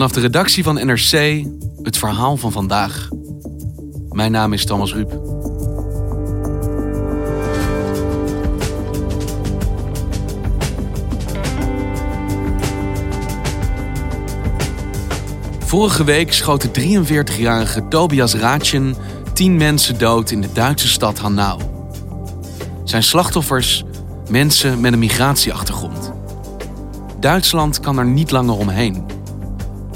Vanaf de redactie van NRC het verhaal van vandaag. Mijn naam is Thomas Ruip. Vorige week schoot de 43-jarige Tobias Raatjen 10 mensen dood in de Duitse stad Hanau. Zijn slachtoffers mensen met een migratieachtergrond. Duitsland kan er niet langer omheen.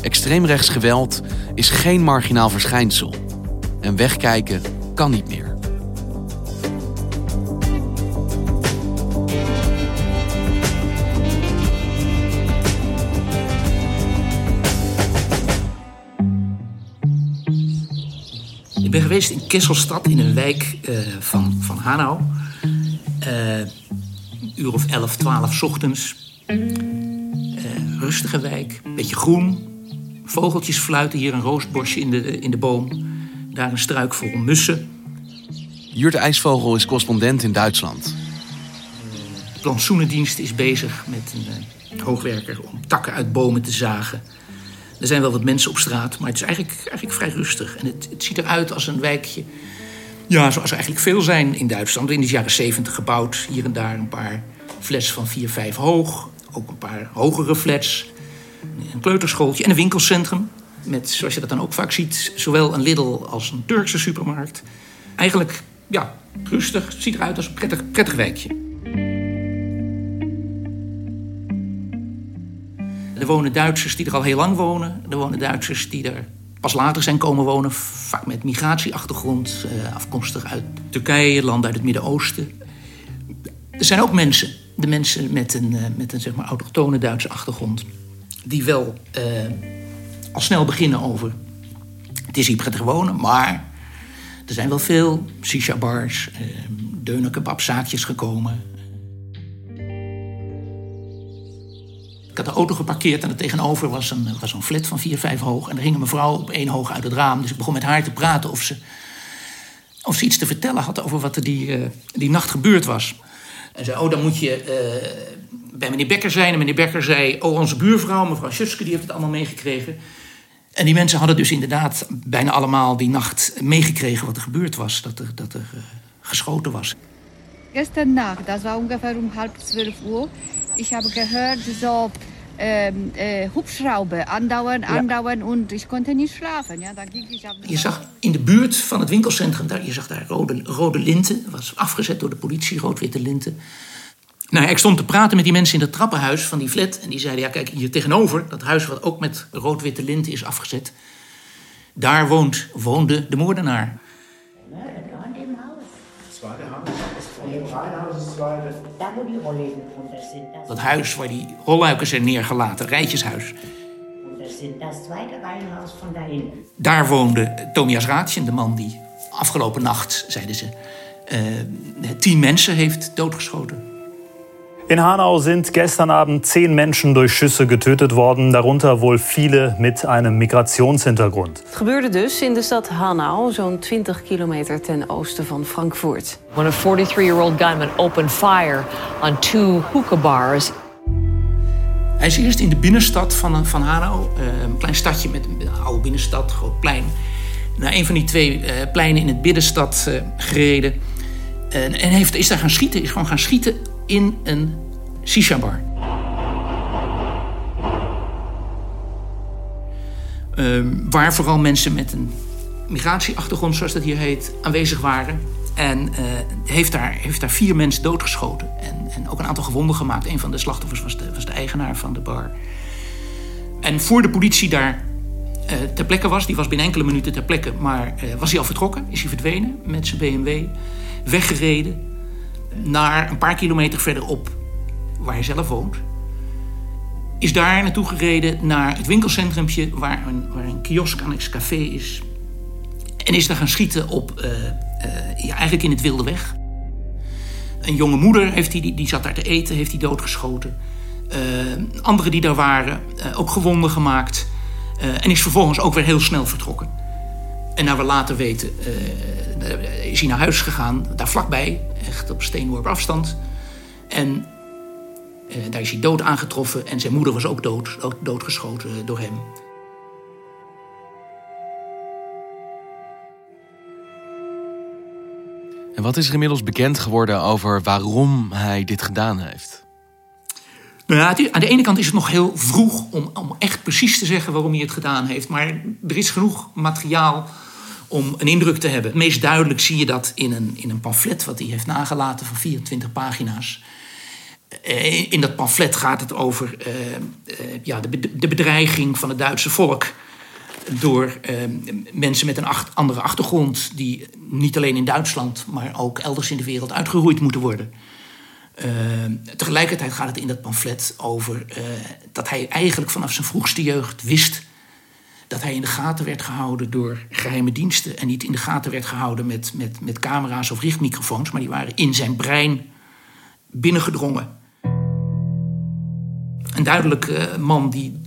Extreemrechts geweld is geen marginaal verschijnsel. En wegkijken kan niet meer. Ik ben geweest in Kesselstad, in een wijk uh, van, van Hanau. Uh, uur of 11, 12 ochtends. Uh, rustige wijk, beetje groen. Vogeltjes fluiten, hier een roosbosje in de, in de boom. Daar een struik vol mussen. Jurt IJsvogel is correspondent in Duitsland. De plantsoenendienst is bezig met een hoogwerker om takken uit bomen te zagen. Er zijn wel wat mensen op straat, maar het is eigenlijk, eigenlijk vrij rustig. En het, het ziet eruit als een wijkje. Ja, zoals er eigenlijk veel zijn in Duitsland. In de jaren 70 gebouwd. Hier en daar een paar flats van 4, 5 hoog. Ook een paar hogere flats. Een kleuterschooltje en een winkelcentrum. Met, zoals je dat dan ook vaak ziet, zowel een Lidl als een Turkse supermarkt. Eigenlijk, ja, rustig. Het ziet eruit als een prettig, prettig wijkje. Er wonen Duitsers die er al heel lang wonen. Er wonen Duitsers die er pas later zijn komen wonen. Vaak met migratieachtergrond. Afkomstig uit Turkije, landen uit het Midden-Oosten. Er zijn ook mensen. De mensen met een, met een zeg maar, autochtone Duitse achtergrond. Die wel uh, al snel beginnen over... Het is hier wonen, maar... Er zijn wel veel shisha-bars, uh, deunerkebabzaakjes gekomen. Ik had de auto geparkeerd en er tegenover was een, was een flat van 4, 5 hoog. En er hing een mevrouw op één hoog uit het raam. Dus ik begon met haar te praten of ze, of iets te vertellen had over wat er die, uh, die nacht gebeurd was. En zei, oh, dan moet je bij meneer Becker zijn. En meneer Becker zei, oh, onze buurvrouw, mevrouw Schutske, die heeft het allemaal meegekregen. En die mensen hadden dus inderdaad bijna allemaal die nacht meegekregen wat er gebeurd was. Dat er, dat er uh, geschoten was. Gestern Nacht, das war ungefähr um halb zwölf Uhr. Ich habe gehört, so ähm, äh, Hubschrauber andauern, andauern ja. und ich konnte nicht schlafen. Ja, dann ging ich je zag in de buurt van het winkelcentrum, daar, je zag daar rode, rode linten. was afgezet door de politie, rood-witte linten. Nou, ik stond te praten met die mensen in het trappenhuis van die flat. En die zeiden, ja kijk, hier tegenover, dat huis wat ook met rood-witte linten is afgezet. Daar woont, woonde de moordenaar. Dat huis waar die rolluiken zijn neergelaten, rijtjeshuis. Daar woonde Tomias Raatjen, de man die afgelopen nacht, zeiden ze, uh, tien mensen heeft doodgeschoten. In Hanau sind gestern Abend zehn Menschen durch Schüsse getötet worden, darunter wohl viele mit einem Migrationshintergrund. Het gebeurde dus in de stad Hanau, zo'n 20 kilometer ten oosten van Frankfurt. When a 43-year-old gunman opened fire on two hookah bars. Hij is eerst in de binnenstad van, van Hanau, een klein stadje met een oude binnenstad, groot plein, naar een van die twee pleinen in het binnenstad gereden. En heeft, is daar gaan schieten, is gewoon gaan schieten in een shisha-bar. Uh, waar vooral mensen met een migratieachtergrond, zoals dat hier heet, aanwezig waren. En uh, heeft, daar, heeft daar vier mensen doodgeschoten. En, en ook een aantal gewonden gemaakt. Een van de slachtoffers was de, was de eigenaar van de bar. En voor de politie daar uh, ter plekke was, die was binnen enkele minuten ter plekke, maar uh, was hij al vertrokken, is hij verdwenen met zijn BMW, weggereden naar een paar kilometer verderop, waar hij zelf woont. Is daar naartoe gereden naar het winkelcentrumpje waar een, waar een kiosk annex café is. En is daar gaan schieten op, uh, uh, ja, eigenlijk in het wilde weg. Een jonge moeder heeft die, die, zat daar te eten, heeft hij doodgeschoten. Uh, anderen die daar waren, ook gewonden gemaakt. en is vervolgens ook weer heel snel vertrokken. En naar we later weten, eh, is hij naar huis gegaan, daar vlakbij, echt op steenworp afstand. En eh, daar is hij dood aangetroffen en zijn moeder was ook dood, dood doodgeschoten door hem. En wat is er inmiddels bekend geworden over waarom hij dit gedaan heeft? Nou ja, aan de ene kant is het nog heel vroeg om, om, echt precies te zeggen waarom hij het gedaan heeft. Maar er is genoeg materiaal om een indruk te hebben. Het meest duidelijk zie je dat in een, in een pamflet wat hij heeft nagelaten van 24 pagina's. Eh, in dat pamflet gaat het over uh, uh, ja, de, de bedreiging van het Duitse volk door mensen met een andere achtergrond, die niet alleen in Duitsland, maar ook elders in de wereld uitgeroeid moeten worden. Tegelijkertijd gaat het in dat pamflet over dat hij eigenlijk vanaf zijn vroegste jeugd wist dat hij in de gaten werd gehouden door geheime diensten. En niet in de gaten werd gehouden met, met, met camera's of richtmicrofoons, maar die waren in zijn brein binnengedrongen. Een duidelijke man die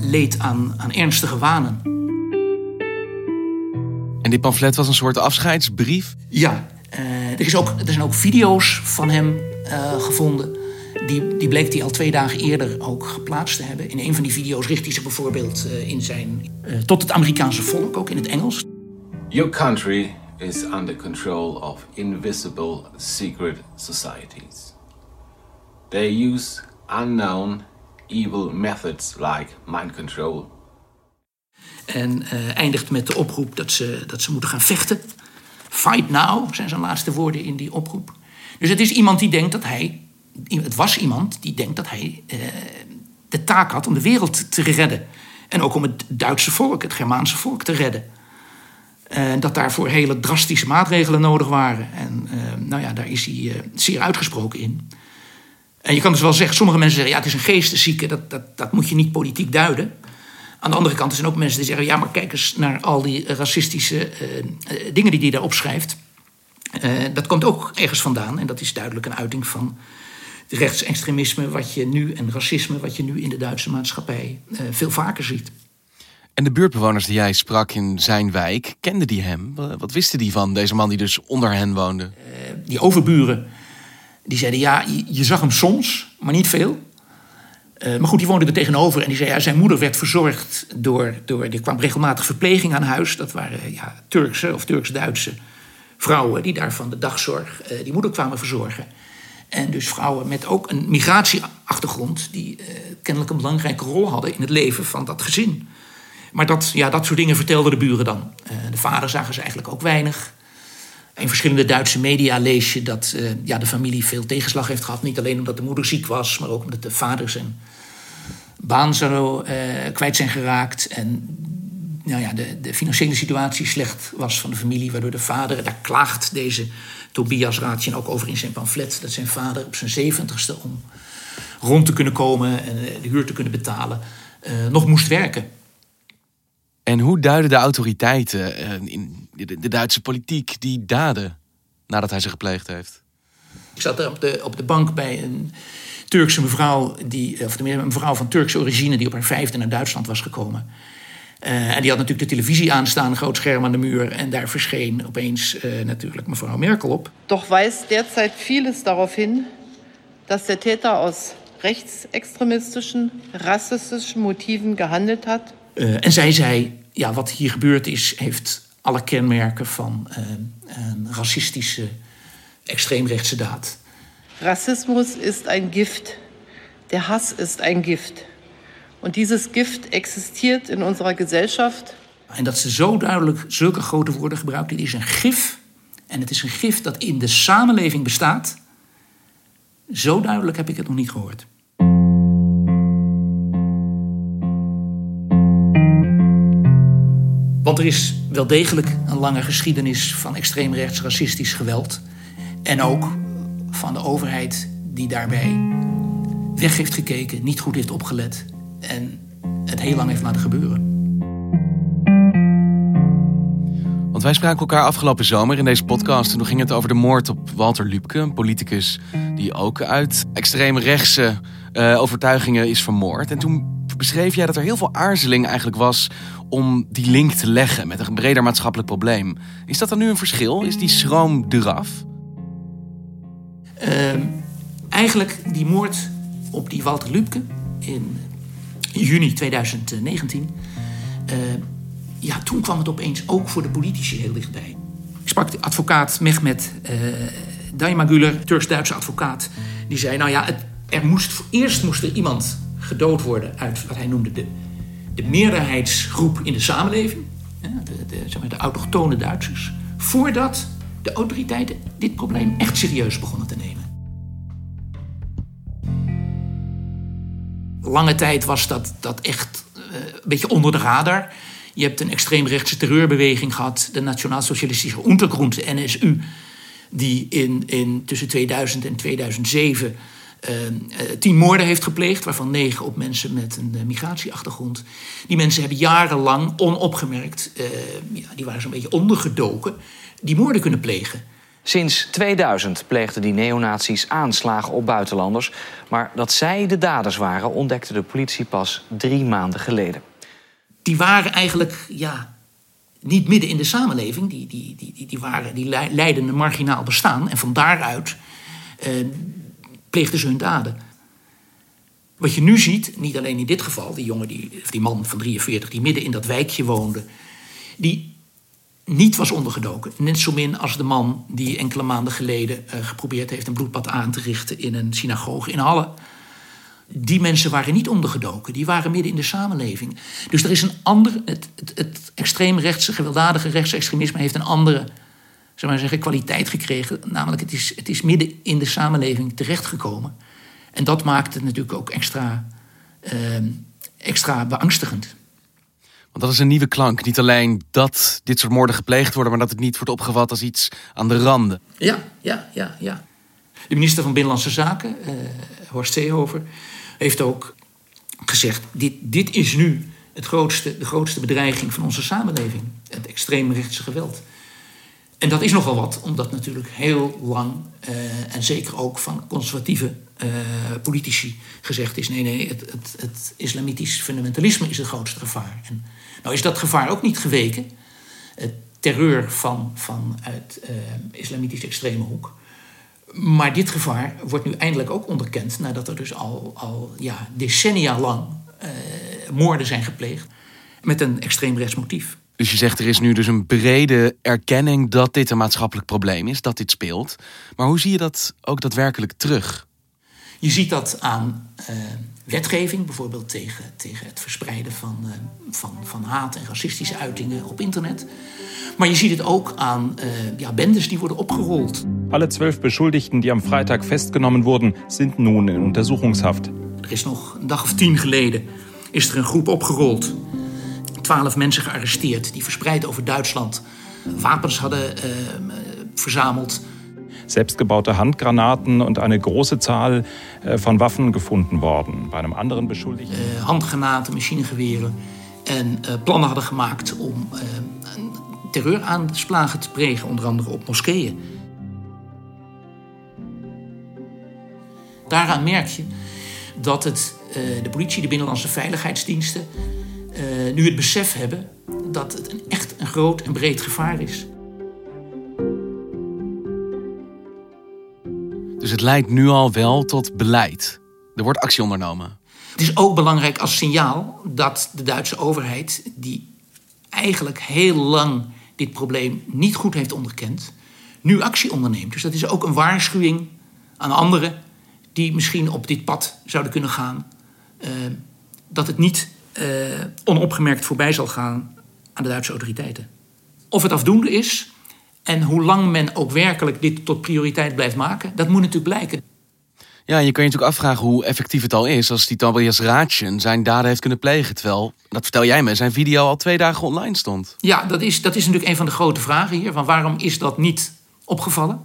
leed aan, aan ernstige wanen. En dit pamflet was een soort afscheidsbrief? Ja, uh, er, is ook, er zijn ook video's van hem uh, gevonden. Die, die bleek hij al twee dagen eerder ook geplaatst te hebben. In een van die video's richt hij zich bijvoorbeeld uh, in zijn, tot het Amerikaanse volk, ook in het Engels. Your country is under control of invisible secret societies. They use unknown evil methods like mind control. En uh, eindigt met de oproep dat ze, dat ze moeten gaan vechten. Fight now zijn zijn laatste woorden in die oproep. Dus het is iemand die denkt dat hij. Het was iemand die denkt dat hij uh, de taak had om de wereld te redden. En ook om het Duitse volk, het Germaanse volk te redden. En uh, dat daarvoor hele drastische maatregelen nodig waren. En nou ja, daar is hij zeer uitgesproken in. En je kan dus wel zeggen, sommige mensen zeggen, ja, het is een geesteszieke, dat, dat, dat moet je niet politiek duiden. Aan de andere kant zijn ook mensen die zeggen, ja, maar kijk eens naar al die racistische dingen die hij daar opschrijft. Dat komt ook ergens vandaan en dat is duidelijk een uiting van rechtsextremisme wat je nu en racisme wat je nu in de Duitse maatschappij veel vaker ziet. En de buurtbewoners die jij sprak in zijn wijk, kenden die hem? Wat wisten die van deze man die dus onder hen woonde? die overburen die zeiden ja, je zag hem soms, maar niet veel. Uh, maar goed, die woonde er tegenover en die zei ja, zijn moeder werd verzorgd door, door. Er kwam regelmatig verpleging aan huis. Dat waren ja, Turkse of Turks-Duitse vrouwen die daar van de dagzorg uh, die moeder kwamen verzorgen. En dus vrouwen met ook een migratieachtergrond, die uh, kennelijk een belangrijke rol hadden in het leven van dat gezin. Maar dat, ja, dat soort dingen vertelden de buren dan. de vader zagen ze eigenlijk ook weinig. In verschillende Duitse media lees je dat uh, ja, de familie veel tegenslag heeft gehad. Niet alleen omdat de moeder ziek was, maar ook omdat de vader zijn baan zo kwijt zijn geraakt. En nou ja, de, de, financiële situatie slecht was van de familie, waardoor de vader, daar klaagt deze Tobias Raadje ook over in zijn pamflet, dat zijn vader op zijn zeventigste om rond te kunnen komen en de huur te kunnen betalen, uh, nog moest werken. En hoe duiden de autoriteiten in de Duitse politiek die daden nadat hij ze gepleegd heeft? Ik zat er op de, op de bank bij een Turkse mevrouw, die, of een mevrouw van Turkse origine, die op haar vijfde naar Duitsland was gekomen. Uh, en die had natuurlijk de televisie aanstaan, een groot scherm aan de muur. En daar verscheen opeens uh, natuurlijk mevrouw Merkel op. Doch wijst derzeit vieles darauf hin, dass der Täter aus rechtsextremistischen, rassistischen Motiven gehandelt hat. Uh, en zij zei, ja, wat hier gebeurd is, heeft alle kenmerken van een racistische, extreemrechtse daad. Rassismus ist ein Gift. Der Hass ist ein Gift. Und dieses Gift existiert in unserer Gesellschaft. En dat ze zo duidelijk zulke grote woorden gebruikt, dit is een gif. En het is een gif dat in de samenleving bestaat. Zo duidelijk heb ik het nog niet gehoord. Want er is wel degelijk een lange geschiedenis van extreemrechts racistisch geweld. En ook van de overheid die daarbij weg heeft gekeken, niet goed heeft opgelet en het heel lang heeft laten gebeuren. Want wij spraken elkaar afgelopen zomer in deze podcast. En toen ging het over de moord op Walter Lübke, een politicus die ook uit extreme rechtse uh, overtuigingen is vermoord. En toen beschreef jij dat er heel veel aarzeling eigenlijk was om die link te leggen met een breder maatschappelijk probleem. Is dat dan nu een verschil? Is die schroom eraf? Uh, eigenlijk die moord op die Walter Lübke in juni 2019. Uh, ja, toen kwam het opeens ook voor de politici heel dichtbij. Ik sprak de advocaat Mehmet uh, Daimagüler, Turks-Duitse advocaat. Die zei, nou ja, het, er moest, eerst moest er iemand gedood worden uit wat hij noemde de, de meerderheidsgroep in de samenleving. de, de, zeg maar, de autochtone Duitsers. Voordat de autoriteiten dit probleem echt serieus begonnen te nemen. Lange tijd was dat, dat echt uh, een beetje onder de radar. Je hebt een extreemrechtse terreurbeweging gehad, de Nationaal-Socialistische Untergrund, de NSU, die in, in tussen 2000 en 2007 uh, uh, tien moorden heeft gepleegd, waarvan negen op mensen met een uh, migratieachtergrond. Die mensen hebben jarenlang onopgemerkt, ja, die waren zo'n beetje ondergedoken, die moorden kunnen plegen. Sinds 2000 pleegden die neonazies aanslagen op buitenlanders. Maar dat zij de daders waren, ontdekte de politie pas drie maanden geleden. Die waren eigenlijk ja, niet midden in de samenleving. Die, die, die, die, waren, die leidden een marginaal bestaan. En van daaruit eh, pleegden ze hun daden. Wat je nu ziet, niet alleen in dit geval, die jongen, die, of die man van 43 die midden in dat wijkje woonde, die niet was ondergedoken. Net zo min als de man die enkele maanden geleden uh, geprobeerd heeft een bloedbad aan te richten in een synagoge in Halle. Die mensen waren niet ondergedoken, die waren midden in de samenleving. Dus er is een andere, het, het, het extreemrechtse, gewelddadige rechtsextremisme heeft een andere zeg maar zeggen, kwaliteit gekregen. Namelijk, het is, het is midden in de samenleving terechtgekomen. En dat maakt het natuurlijk ook extra, uh, extra beangstigend. Want dat is een nieuwe klank. Niet alleen dat dit soort moorden gepleegd worden, maar dat het niet wordt opgevat als iets aan de randen. Ja, ja, ja, ja. De minister van Binnenlandse Zaken, uh, Horst Seehofer, heeft ook gezegd: dit, dit is nu het grootste, de grootste bedreiging van onze samenleving: het extreemrechtse geweld. En dat is nogal wat, omdat natuurlijk heel lang, uh, en zeker ook van conservatieve uh, politici, gezegd is: nee, nee, het, het, islamitisch fundamentalisme is het grootste gevaar. En nou is dat gevaar ook niet geweken. Het terreur van, vanuit uh, islamitisch extreme hoek. Maar dit gevaar wordt nu eindelijk ook onderkend nadat er dus al, al ja, decennia lang uh, moorden zijn gepleegd met een extreem rechtsmotief. Dus je zegt er is nu dus een brede erkenning dat dit een maatschappelijk probleem is, dat dit speelt. Maar hoe zie je dat ook daadwerkelijk terug? Je ziet dat aan uh, wetgeving, bijvoorbeeld tegen, tegen het verspreiden van, uh, van, van haat en racistische uitingen op internet. Maar je ziet het ook aan uh, ja, bendes die worden opgerold. Alle zwölf Beschuldigten die am Freitag festgenommen wurden, sind nun in Untersuchungshaft. Er is nog een dag of tien geleden is er een groep opgerold. Twaalf mensen gearresteerd die verspreid over Duitsland wapens hadden verzameld selbstgebaute Handgranaten und eine große Zahl von Waffen gefunden worden. Bei einem anderen Beschuldigten. Uh, handgranaten, machinegeweren en uh, plannen hadden gemaakt om uh, terreuraanslagen te plegen, onder andere op moskeeën. Daaraan merk je dat het, de politie, de binnenlandse veiligheidsdiensten, nu het besef hebben dat het een echt een groot en breed gevaar is. Dus het leidt nu al wel tot beleid. Er wordt actie ondernomen. Het is ook belangrijk als signaal dat de Duitse overheid, die eigenlijk heel lang dit probleem niet goed heeft onderkend, nu actie onderneemt. Dus dat is ook een waarschuwing aan anderen die misschien op dit pad zouden kunnen gaan. Uh, dat het niet uh, onopgemerkt voorbij zal gaan aan de Duitse autoriteiten. Of het afdoende is, en hoe lang men ook werkelijk dit tot prioriteit blijft maken, dat moet natuurlijk blijken. Ja, je kan je natuurlijk afvragen hoe effectief het al is als die Tobias Raatjen zijn daden heeft kunnen plegen. Terwijl, dat vertel jij me, zijn video al twee dagen online stond. Ja, dat is, dat is natuurlijk een van de grote vragen hier. Van waarom is dat niet opgevallen?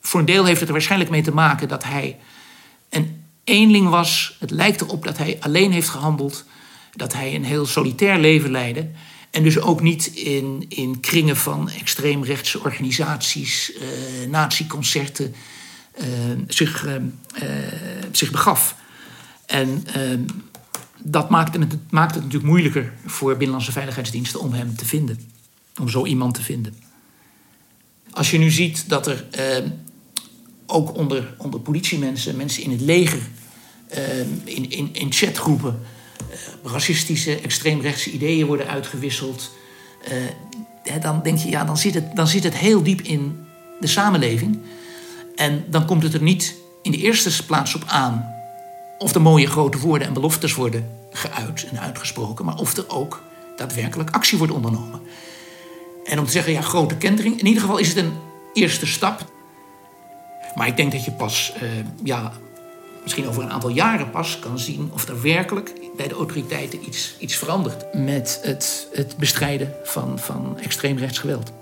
Voor een deel heeft het er waarschijnlijk mee te maken dat hij een eenling was. Het lijkt erop dat hij alleen heeft gehandeld. Dat hij een heel solitair leven leidde. En dus ook niet in, in kringen van extreemrechtse organisaties, uh, natieconcerten uh, zich, uh, zich begaf. En dat maakt het, maakt het natuurlijk moeilijker voor binnenlandse veiligheidsdiensten om hem te vinden. Om zo iemand te vinden. Als je nu ziet dat er ook onder, onder politiemensen, mensen in het leger, in, in, in chatgroepen racistische, extreemrechtse ideeën worden uitgewisseld. Hè, dan denk je, ja, dan zit, het, dan zit het heel diep in de samenleving. En dan komt het er niet in de eerste plaats op aan of de mooie grote woorden en beloftes worden geuit en uitgesproken, maar of er ook daadwerkelijk actie wordt ondernomen. En om te zeggen, ja, grote kentering, in ieder geval is het een eerste stap. Maar ik denk dat je pas, uh, ja, misschien over een aantal jaren pas kan zien of er werkelijk bij de autoriteiten iets, iets verandert met het, het bestrijden van, van extreemrechts geweld.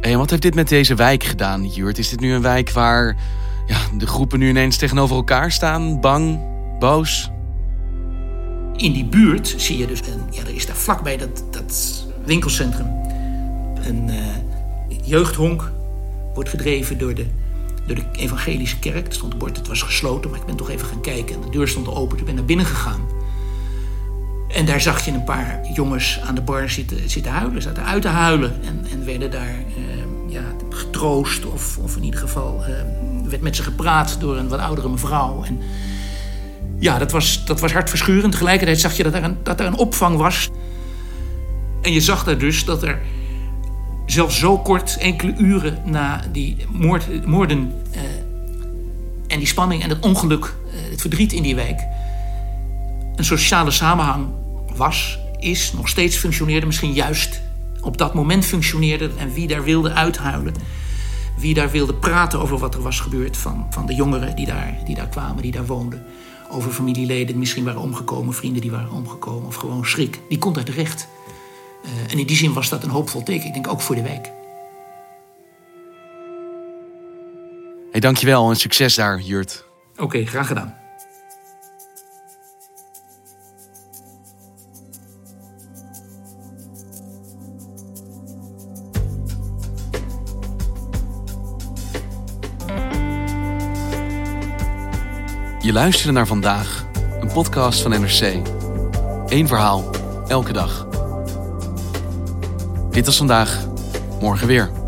En wat heeft dit met deze wijk gedaan, Jurt? Is dit nu een wijk waar ja, de groepen nu ineens tegenover elkaar staan? Bang, boos? In die buurt zie je dus, een, ja, er is daar vlakbij dat, dat winkelcentrum een uh, jeugdhonk, wordt gedreven door de, de evangelische kerk. Er stond een bord, het was gesloten, maar ik ben toch even gaan kijken. En de deur stond open, ik ben naar binnen gegaan. En daar zag je een paar jongens aan de bar zitten, zitten huilen, zaten uit te huilen. En, en werden daar uh, ja, getroost, of, of in ieder geval uh, werd met ze gepraat door een wat oudere mevrouw. En ja, dat was, dat was hartverscheurend. Tegelijkertijd zag je dat er, een, dat er een opvang was. En je zag daar dus dat er zelfs zo kort, enkele uren na die moord, moorden uh, en die spanning en het ongeluk, het verdriet in die wijk, een sociale samenhang was, is, nog steeds functioneerde, misschien juist op dat moment functioneerde en wie daar wilde uithuilen. Wie daar wilde praten over wat er was gebeurd van, van de jongeren die daar, die daar kwamen, die daar woonden. Over familieleden die misschien waren omgekomen, vrienden die waren omgekomen of gewoon schrik. Die kon daar terecht. Uh, en in die zin was dat een hoopvol teken, ik denk ook voor de wijk. Hey, dankjewel en succes daar, Jurt. Oké, okay, graag gedaan. Je luisterde naar vandaag, een podcast van NRC. Eén verhaal, elke dag. Dit was vandaag, morgen weer.